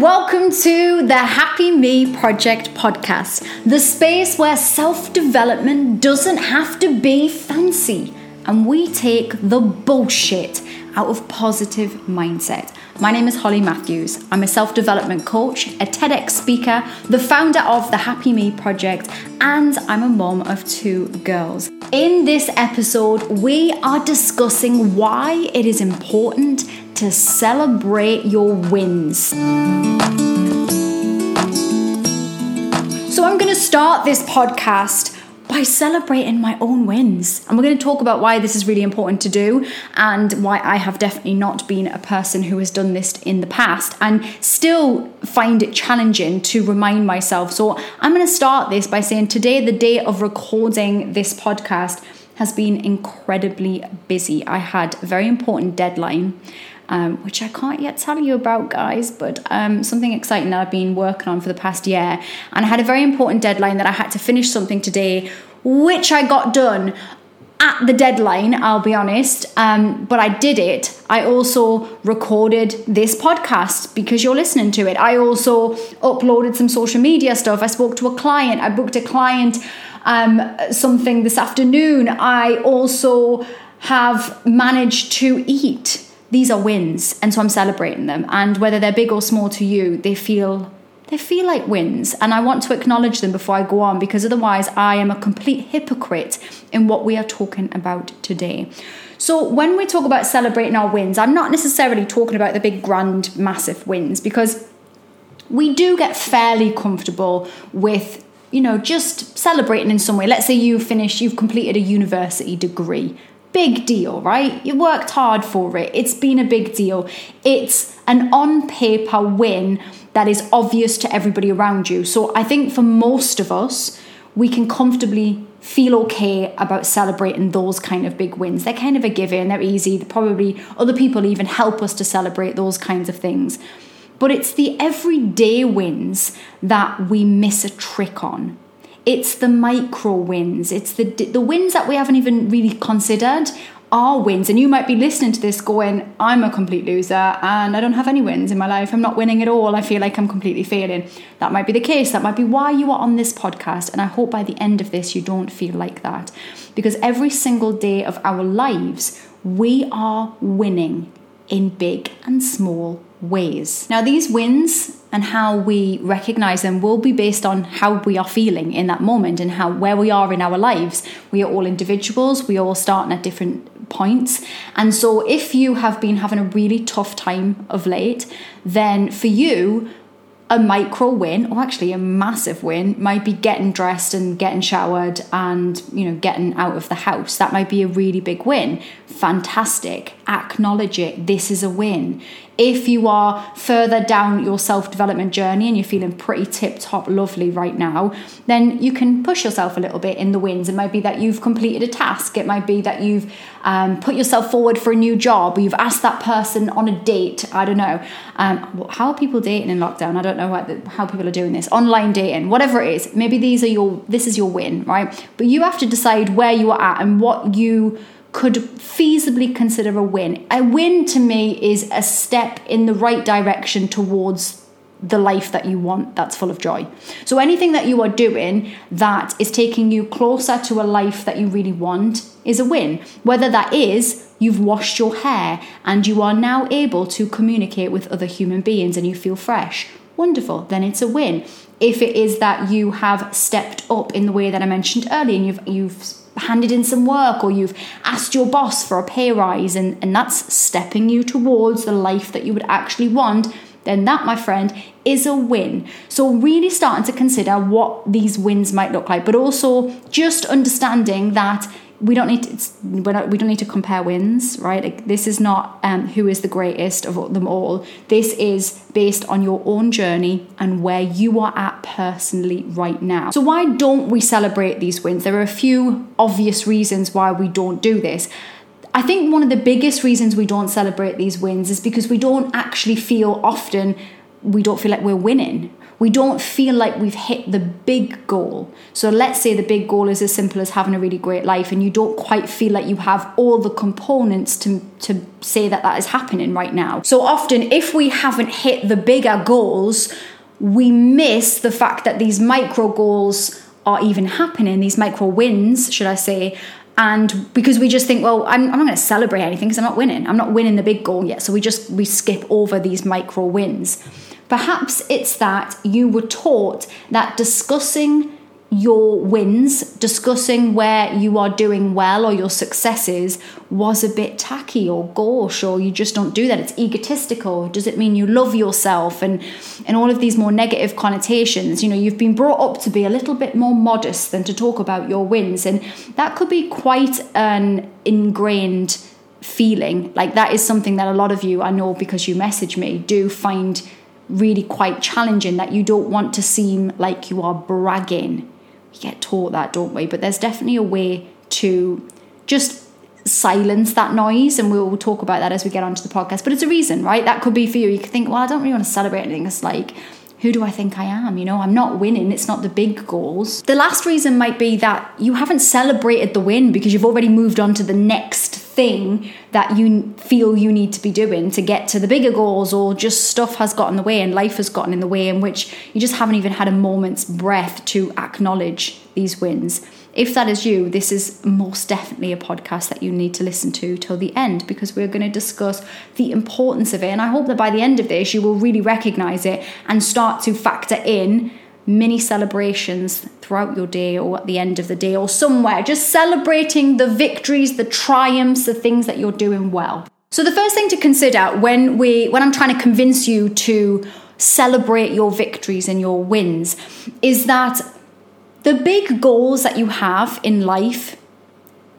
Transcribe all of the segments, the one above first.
welcome to the Happy Me Project podcast, the space where self development doesn't have to be fancy, and we take the bullshit out of positive mindset. My name is Holly Matthews. I'm a self development coach, a TEDx speaker, the founder of the Happy Me Project, and I'm a mom of two girls. In this episode, we are discussing why it is important to celebrate your wins. So, I'm going to start this podcast by celebrating my own wins. And we're going to talk about why this is really important to do and why I have definitely not been a person who has done this in the past and still find it challenging to remind myself. So I'm going to start this by saying today, the day of recording this podcast, has been incredibly busy. I had a very important deadline. Um, which I can't yet tell you about, guys, but um, something exciting that I've been working on for the past year. And I had a very important deadline that I had to finish something today, which I got done at the deadline, I'll be honest, um, but I did it. I also recorded this podcast because you're listening to it. I also uploaded some social media stuff. I spoke to a client. I booked a client um, something this afternoon. I also have managed to eat these are wins and so i'm celebrating them. And whether they're big or small to you they feel they feel like wins. And i want to acknowledge them before i go on because otherwise i am a complete hypocrite in what we are talking about today. So when we talk about celebrating our wins i'm not necessarily talking about the big grand massive wins because we do get fairly comfortable with you know just celebrating in some way. Let's say you finish you've completed a university degree big deal, right? You worked hard for it. It's been a big deal. It's an on paper win that is obvious to everybody around you. So I think for most of us, we can comfortably feel okay about celebrating those kind of big wins. They're kind of a given, they're easy. Probably other people even help us to celebrate those kinds of things. But it's the everyday wins that we miss a trick on. It's the micro wins. It's the the wins that we haven't even really considered are wins. And you might be listening to this going, I'm a complete loser and I don't have any wins in my life. I'm not winning at all. I feel like I'm completely failing. That might be the case. That might be why you are on this podcast. And I hope by the end of this, you don't feel like that. Because every single day of our lives, we are winning in big and small ways. Now, these wins and how we recognize them will be based on how we are feeling in that moment and how where we are in our lives. We are all individuals, we are all starting at different points. And so if you have been having a really tough time of late, then for you, a micro win or actually a massive win might be getting dressed and getting showered and you know getting out of the house that might be a really big win fantastic acknowledge it this is a win if you are further down your self development journey and you're feeling pretty tip top lovely right now, then you can push yourself a little bit in the wins. It might be that you've completed a task, it might be that you've um, put yourself forward for a new job, you've asked that person on a date. I don't know. Um, how are people dating in lockdown? I don't know what, how people are doing this. Online dating, whatever it is. Maybe these are your, this is your win, right? But you have to decide where you are at and what you could feasibly consider a win. A win to me is a step in the right direction towards the life that you want that's full of joy. So anything that you are doing that is taking you closer to a life that you really want is a win. Whether that is you've washed your hair and you are now able to communicate with other human beings and you feel fresh. Wonderful, then it's a win. If it is that you have stepped up in the way that I mentioned earlier and you've you've handed in some work or you've asked your boss for a pay rise and, and that's stepping you towards the life that you would actually want, then that, my friend, is a win. So, really starting to consider what these wins might look like, but also just understanding that we don't need to, not, we don't need to compare wins, right? Like, this is not um, who is the greatest of them all. This is based on your own journey and where you are at personally right now. So why don't we celebrate these wins? There are a few obvious reasons why we don't do this. I think one of the biggest reasons we don't celebrate these wins is because we don't actually feel often we don't feel like we're winning we don't feel like we've hit the big goal. So let's say the big goal is as simple as having a really great life and you don't quite feel like you have all the components to to say that that is happening right now. So often if we haven't hit the bigger goals, we miss the fact that these micro goals are even happening, these micro wins, should I say, and because we just think well i'm, I'm not going to celebrate anything because i'm not winning i'm not winning the big goal yet so we just we skip over these micro wins Perhaps it's that you were taught that discussing your wins, discussing where you are doing well or your successes was a bit tacky or gauche, or you just don't do that. It's egotistical. Does it mean you love yourself? And and all of these more negative connotations. You know, you've been brought up to be a little bit more modest than to talk about your wins, and that could be quite an ingrained feeling. Like that is something that a lot of you, I know because you message me, do find really quite challenging that you don't want to seem like you are bragging. We get taught that, don't we? But there's definitely a way to just silence that noise and we'll talk about that as we get onto the podcast but it's a reason right that could be for you you could think well i don't really want to celebrate anything it's like who do I think I am? You know, I'm not winning. It's not the big goals. The last reason might be that you haven't celebrated the win because you've already moved on to the next thing that you feel you need to be doing to get to the bigger goals, or just stuff has gotten in the way and life has gotten in the way, in which you just haven't even had a moment's breath to acknowledge these wins. If that is you, this is most definitely a podcast that you need to listen to till the end because we're going to discuss the importance of it. And I hope that by the end of this, you will really recognize it and start to factor in mini celebrations throughout your day or at the end of the day or somewhere, just celebrating the victories, the triumphs, the things that you're doing well. So the first thing to consider when we when I'm trying to convince you to celebrate your victories and your wins is that the big goals that you have in life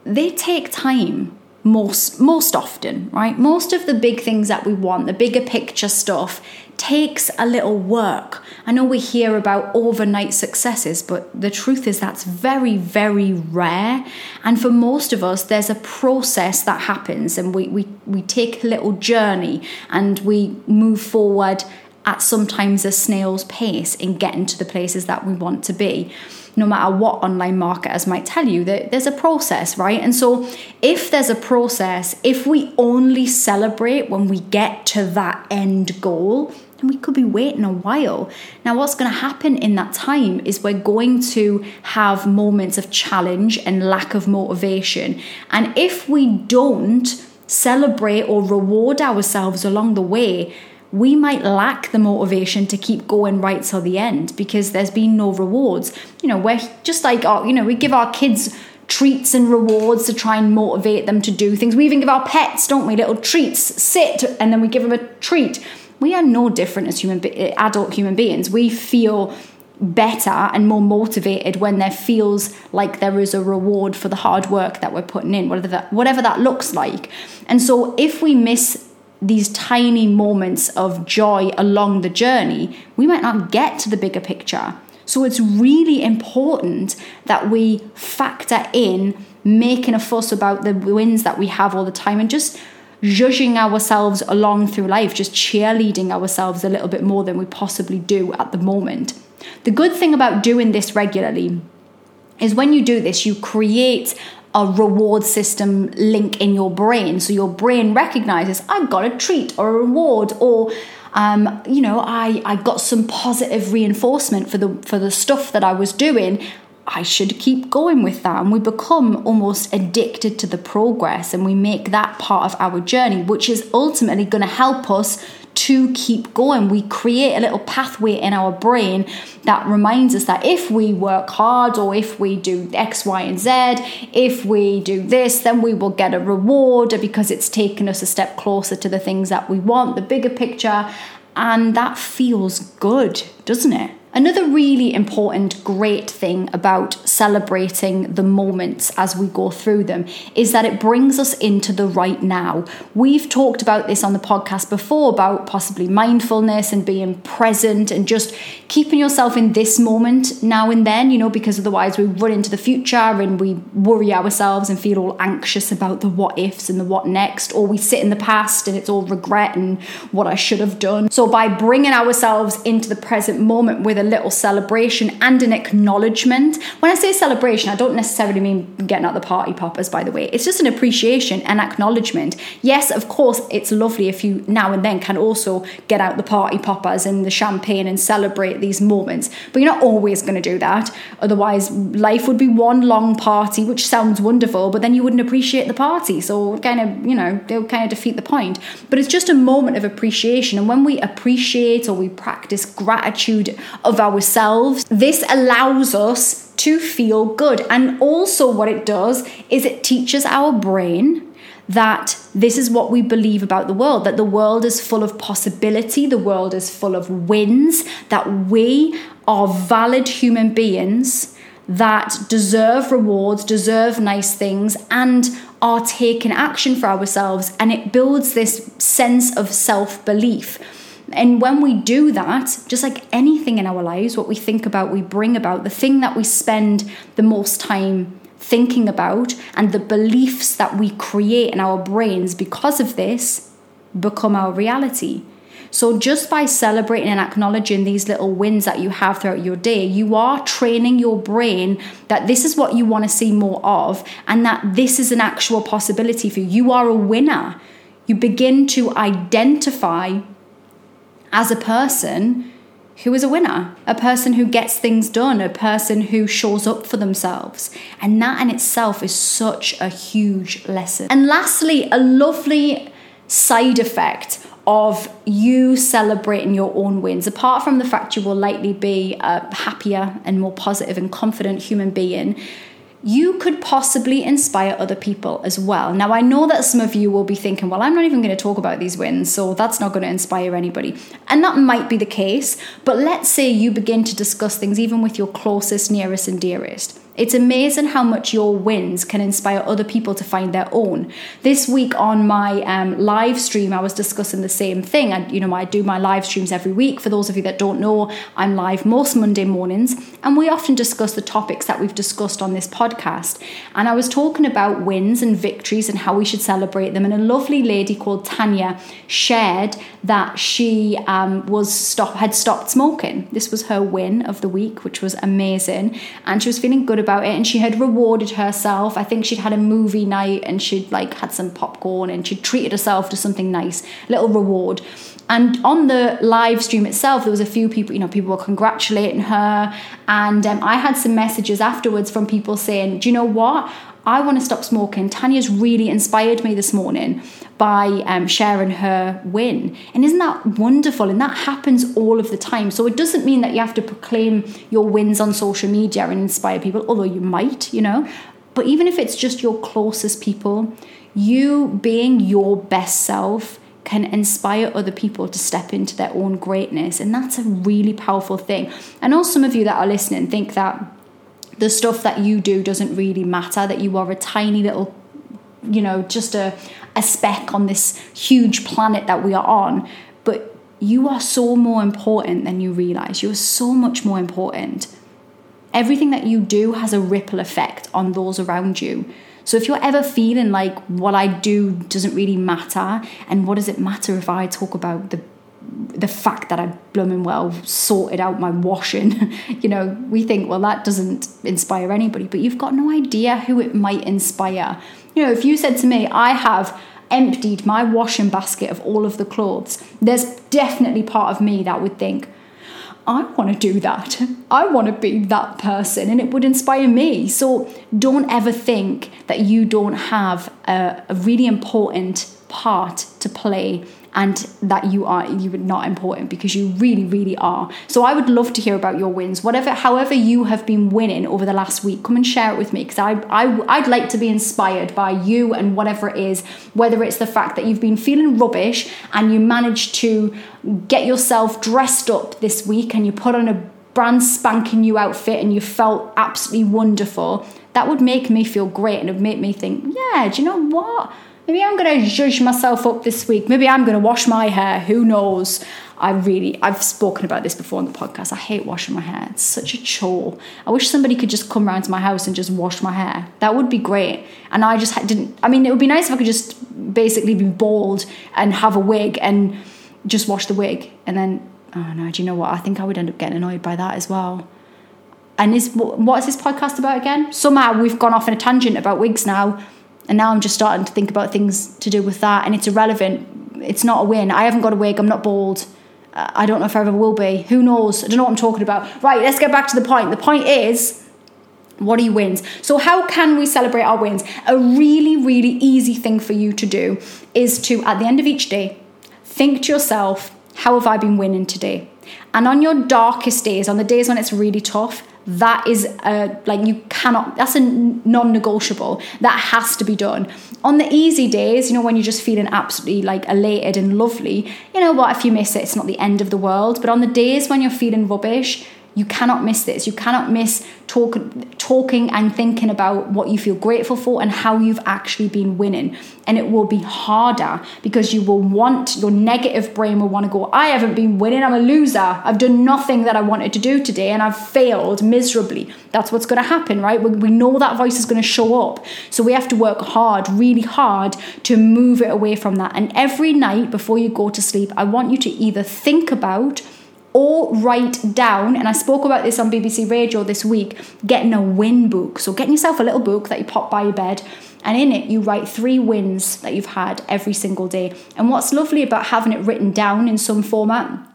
they take time most most often right? Most of the big things that we want the bigger picture stuff takes a little work. I know we hear about overnight successes but the truth is that's very very rare. And for most of us there's a process that happens and we we, we take a little journey and we move forward at sometimes a snail's pace in getting to the places that we want to be no matter what online marketers might tell you that there's a process right? And so if there's a process if we only celebrate when we get to that end goal then we could be waiting a while. Now what's going to happen in that time is we're going to have moments of challenge and lack of motivation. And if we don't celebrate or reward ourselves along the way we might lack the motivation to keep going right till the end because there's been no rewards. You know, we're just like, our, you know, we give our kids treats and rewards to try and motivate them to do things. We even give our pets, don't we, little treats, sit, and then we give them a treat. We are no different as human eh, adult human beings. We feel better and more motivated when there feels like there is a reward for the hard work that we're putting in, whatever that, whatever that looks like. And so if we miss these tiny moments of joy along the journey, we might not get to the bigger picture. So it's really important that we factor in making a fuss about the wins that we have all the time and just judging ourselves along through life, just cheerleading ourselves a little bit more than we possibly do at the moment. The good thing about doing this regularly is when you do this, you create a reward system link in your brain. So your brain recognizes, I got a treat or a reward, or um, you know, I, I got some positive reinforcement for the for the stuff that I was doing. I should keep going with that. And we become almost addicted to the progress and we make that part of our journey, which is ultimately going to help us to keep going. We create a little pathway in our brain that reminds us that if we work hard or if we do X, Y, and Z, if we do this, then we will get a reward because it's taken us a step closer to the things that we want, the bigger picture. And that feels good, doesn't it? Another really important, great thing about celebrating the moments as we go through them is that it brings us into the right now. We've talked about this on the podcast before about possibly mindfulness and being present and just keeping yourself in this moment now and then, you know, because otherwise we run into the future and we worry ourselves and feel all anxious about the what ifs and the what next, or we sit in the past and it's all regret and what I should have done. So by bringing ourselves into the present moment with a little celebration and an acknowledgement. When I say celebration, I don't necessarily mean getting out the party poppers, by the way. It's just an appreciation and acknowledgement. Yes, of course, it's lovely if you now and then can also get out the party poppers and the champagne and celebrate these moments, but you're not always going to do that. Otherwise, life would be one long party, which sounds wonderful, but then you wouldn't appreciate the party. So, kind of, you know, they'll kind of defeat the point. But it's just a moment of appreciation. And when we appreciate or we practice gratitude of ourselves. This allows us to feel good. And also, what it does is it teaches our brain that this is what we believe about the world that the world is full of possibility, the world is full of wins, that we are valid human beings that deserve rewards, deserve nice things, and are taking action for ourselves. And it builds this sense of self belief. And when we do that, just like anything in our lives, what we think about, we bring about, the thing that we spend the most time thinking about, and the beliefs that we create in our brains because of this become our reality. So, just by celebrating and acknowledging these little wins that you have throughout your day, you are training your brain that this is what you want to see more of and that this is an actual possibility for you. You are a winner. You begin to identify as a person who is a winner, a person who gets things done, a person who shows up for themselves. And that in itself is such a huge lesson. And lastly, a lovely side effect of you celebrating your own wins, apart from the fact you will likely be a happier and more positive and confident human being you could possibly inspire other people as well. Now, I know that some of you will be thinking, well, I'm not even going to talk about these wins, so that's not going to inspire anybody. And that might be the case, but let's say you begin to discuss things even with your closest, nearest, and dearest. It's amazing how much your wins can inspire other people to find their own. This week on my um, live stream, I was discussing the same thing. And you know, I do my live streams every week. For those of you that don't know, I'm live most Monday mornings, and we often discuss the topics that we've discussed on this podcast. And I was talking about wins and victories and how we should celebrate them. And a lovely lady called Tanya shared that she um, was stop had stopped smoking. This was her win of the week, which was amazing, and she was feeling good about it and she had rewarded herself. I think she'd had a movie night and she'd like had some popcorn and she'd treated herself to something nice, little reward. And on the live stream itself, there was a few people, you know, people were congratulating her. And um, I had some messages afterwards from people saying, Do you know what? I want to stop smoking. Tanya's really inspired me this morning by um, sharing her win. And isn't that wonderful? And that happens all of the time. So it doesn't mean that you have to proclaim your wins on social media and inspire people, although you might, you know. But even if it's just your closest people, you being your best self can inspire other people to step into their own greatness. And that's a really powerful thing. I know some of you that are listening think that the stuff that you do doesn't really matter, that you are a tiny little, you know, just a, a speck on this huge planet that we are on. But you are so more important than you realize. You are so much more important. Everything that you do has a ripple effect on those around you. So if you're ever feeling like what I do doesn't really matter, and what does it matter if I talk about the the fact that I blooming well sorted out my washing, you know, we think, well, that doesn't inspire anybody, but you've got no idea who it might inspire. You know, if you said to me, I have emptied my washing basket of all of the clothes, there's definitely part of me that would think, I want to do that. I want to be that person, and it would inspire me. So don't ever think that you don't have a, a really important part to play and that you are you are not important because you really really are so i would love to hear about your wins whatever however you have been winning over the last week come and share it with me because I, I i'd like to be inspired by you and whatever it is whether it's the fact that you've been feeling rubbish and you managed to get yourself dressed up this week and you put on a brand spanking new outfit and you felt absolutely wonderful, that would make me feel great and it would make me think, yeah, do you know what? Maybe I'm going to judge myself up this week. Maybe I'm going to wash my hair. Who knows? I really, I've spoken about this before on the podcast. I hate washing my hair. It's such a chore. I wish somebody could just come around to my house and just wash my hair. That would be great. And I just didn't, I mean, it would be nice if I could just basically be bald and have a wig and just wash the wig. And then, oh no, do you know what? I think I would end up getting annoyed by that as well. And is what is this podcast about again? Somehow we've gone off in a tangent about wigs now. And now I'm just starting to think about things to do with that. And it's irrelevant. It's not a win. I haven't got a wig. I'm not bald uh, I don't know if I ever will be. Who knows? I don't know what I'm talking about. Right, let's get back to the point. The point is, what are your wins? So, how can we celebrate our wins? A really, really easy thing for you to do is to, at the end of each day, think to yourself, how have I been winning today? And on your darkest days, on the days when it's really tough, that is a, like you cannot that's a non-negotiable. That has to be done. On the easy days you know when you're just feeling absolutely like elated and lovely you know what if you miss it it's not the end of the world. But on the days when you're feeling rubbish you cannot miss this. You cannot miss talk, talking and thinking about what you feel grateful for and how you've actually been winning. And it will be harder because you will want, your negative brain will want to go, I haven't been winning, I'm a loser. I've done nothing that I wanted to do today and I've failed miserably. That's what's going to happen, right? We, we know that voice is going to show up. So we have to work hard, really hard to move it away from that. And every night before you go to sleep, I want you to either think about, or write down, and I spoke about this on BBC Radio this week, getting a win book. So, getting yourself a little book that you pop by your bed, and in it, you write three wins that you've had every single day. And what's lovely about having it written down in some format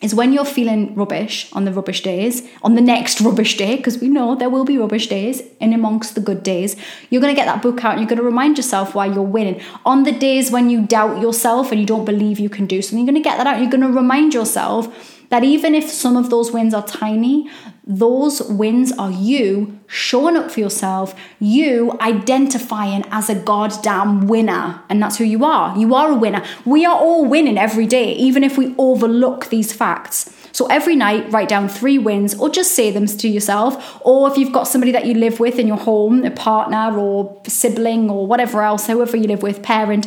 is when you're feeling rubbish on the rubbish days, on the next rubbish day, because we know there will be rubbish days in amongst the good days, you're going to get that book out and you're going to remind yourself why you're winning. On the days when you doubt yourself and you don't believe you can do something, you're going to get that out. You're going to remind yourself that even if some of those wins are tiny, those wins are you showing up for yourself, you identifying as a goddamn winner. And that's who you are. You are a winner. We are all winning every day, even if we overlook these facts. So every night, write down three wins or just say them to yourself. Or if you've got somebody that you live with in your home, a partner or sibling or whatever else, whoever you live with, parent,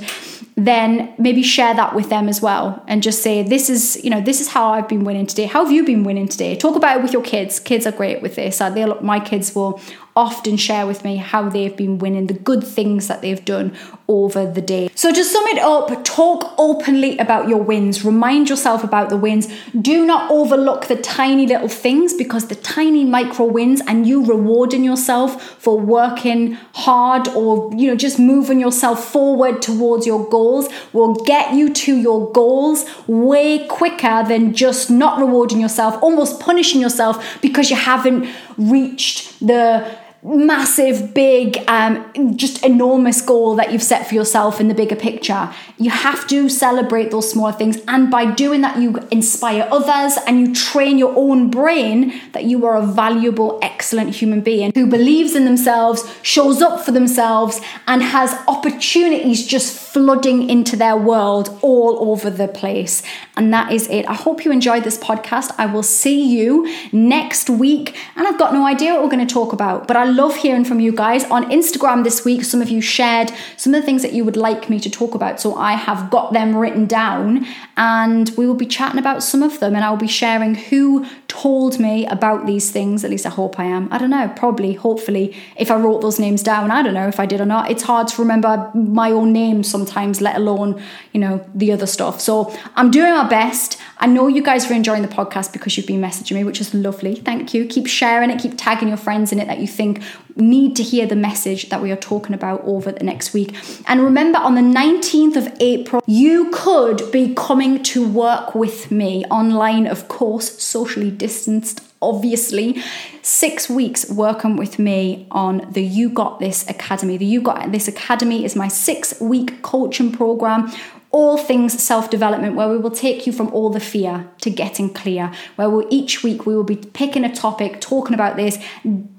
then maybe share that with them as well and just say this is you know this is how i've been winning today. How have you been winning today? Talk about it with your kids. Kids are great with this. Uh, my kids will often share with me how they've been winning, the good things that they've done over the day. So, to sum it up, talk openly about your wins, remind yourself about the wins. Do not overlook the tiny little things because the tiny micro wins and you rewarding yourself for working hard or you know just moving yourself forward towards your goals will get you to your goals way quicker than just not rewarding yourself, almost punishing yourself because you haven't reached the massive, big, um, just enormous goal that you've set for yourself in the bigger picture. You have to celebrate those smaller things. And by doing that, you inspire others and you train your own brain that you are a valuable, excellent human being who believes in themselves, shows up for themselves, and has opportunities just flooding into their world all over the place. And that is it. I hope you enjoyed this podcast. I will see you next week. And I've got no idea what we're going to talk about, but I love hearing from you guys. On Instagram this week, some of you shared some of the things that you would like me to talk about. So I have got them written down and we will be chatting about some of them and I'll be sharing who told me about these things. At least I hope I am. I don't know, probably, hopefully, if I wrote those names down. I don't know if I did or not. It's hard to remember my own name sometimes, let alone, you know, the other stuff. So I'm doing my best. I know you guys are enjoying the podcast because you've been messaging me, which is lovely. Thank you. Keep sharing it, keep tagging your friends in it that you think need to hear the message that we are talking about over the next week. And remember, on the 19th of April, you could be coming to work with me online, of course, socially distanced. Obviously, six weeks working with me on the You Got This Academy. The You Got This Academy is my six week coaching program all things self development, where we will take you from all the fear to getting clear, where we'll, each week we will be picking a topic, talking about this,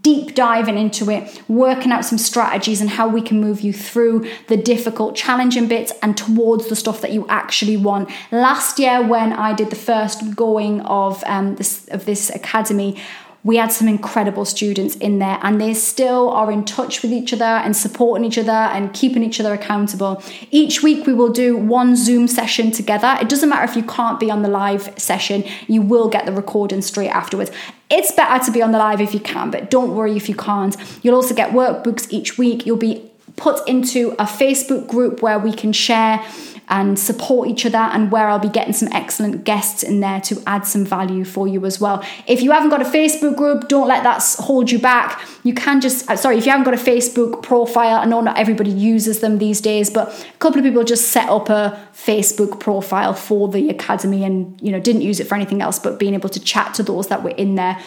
deep diving into it, working out some strategies and how we can move you through the difficult, challenging bits and towards the stuff that you actually want. Last year, when I did the first going of um, this of this academy, we had some incredible students in there and they still are in touch with each other and supporting each other and keeping each other accountable. Each week we will do one Zoom session together. It doesn't matter if you can't be on the live session, you will get the recording straight afterwards. It's better to be on the live if you can, but don't worry if you can't. You'll also get workbooks each week. You'll be put into a Facebook group where we can share and support each other, and where I'll be getting some excellent guests in there to add some value for you as well. If you haven't got a Facebook group, don't let that hold you back. You can just, uh, sorry, if you haven't got a Facebook profile, I know not everybody uses them these days, but a couple of people just set up a Facebook profile for the academy and, you know, didn't use it for anything else but being able to chat to those that were in there.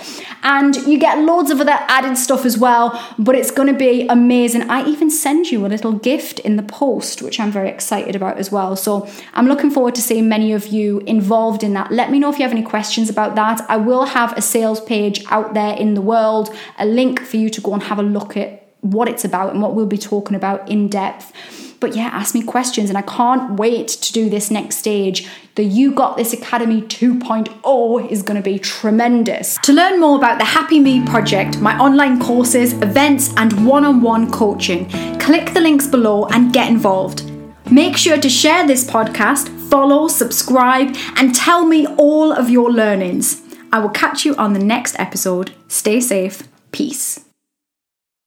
And you get loads of other added stuff as well, but it's going to be amazing. I even send you a little gift in the post, which I'm very excited about as So I'm looking forward to seeing many of you involved in that. Let me know if you have any questions about that. I will have a sales page out there in the world, a link for you to go and have a look at what it's about and what we'll be talking about in depth. But yeah, ask me questions, and I can't wait to do this next stage. The You Got This Academy 2.0 is going to be tremendous. To learn more about the Happy Me project, my online courses, events, and one on one coaching, click the links below and get involved. Make sure to share this podcast, follow, subscribe, and tell me all of your learnings. I will catch you on the next episode. Stay safe. Peace.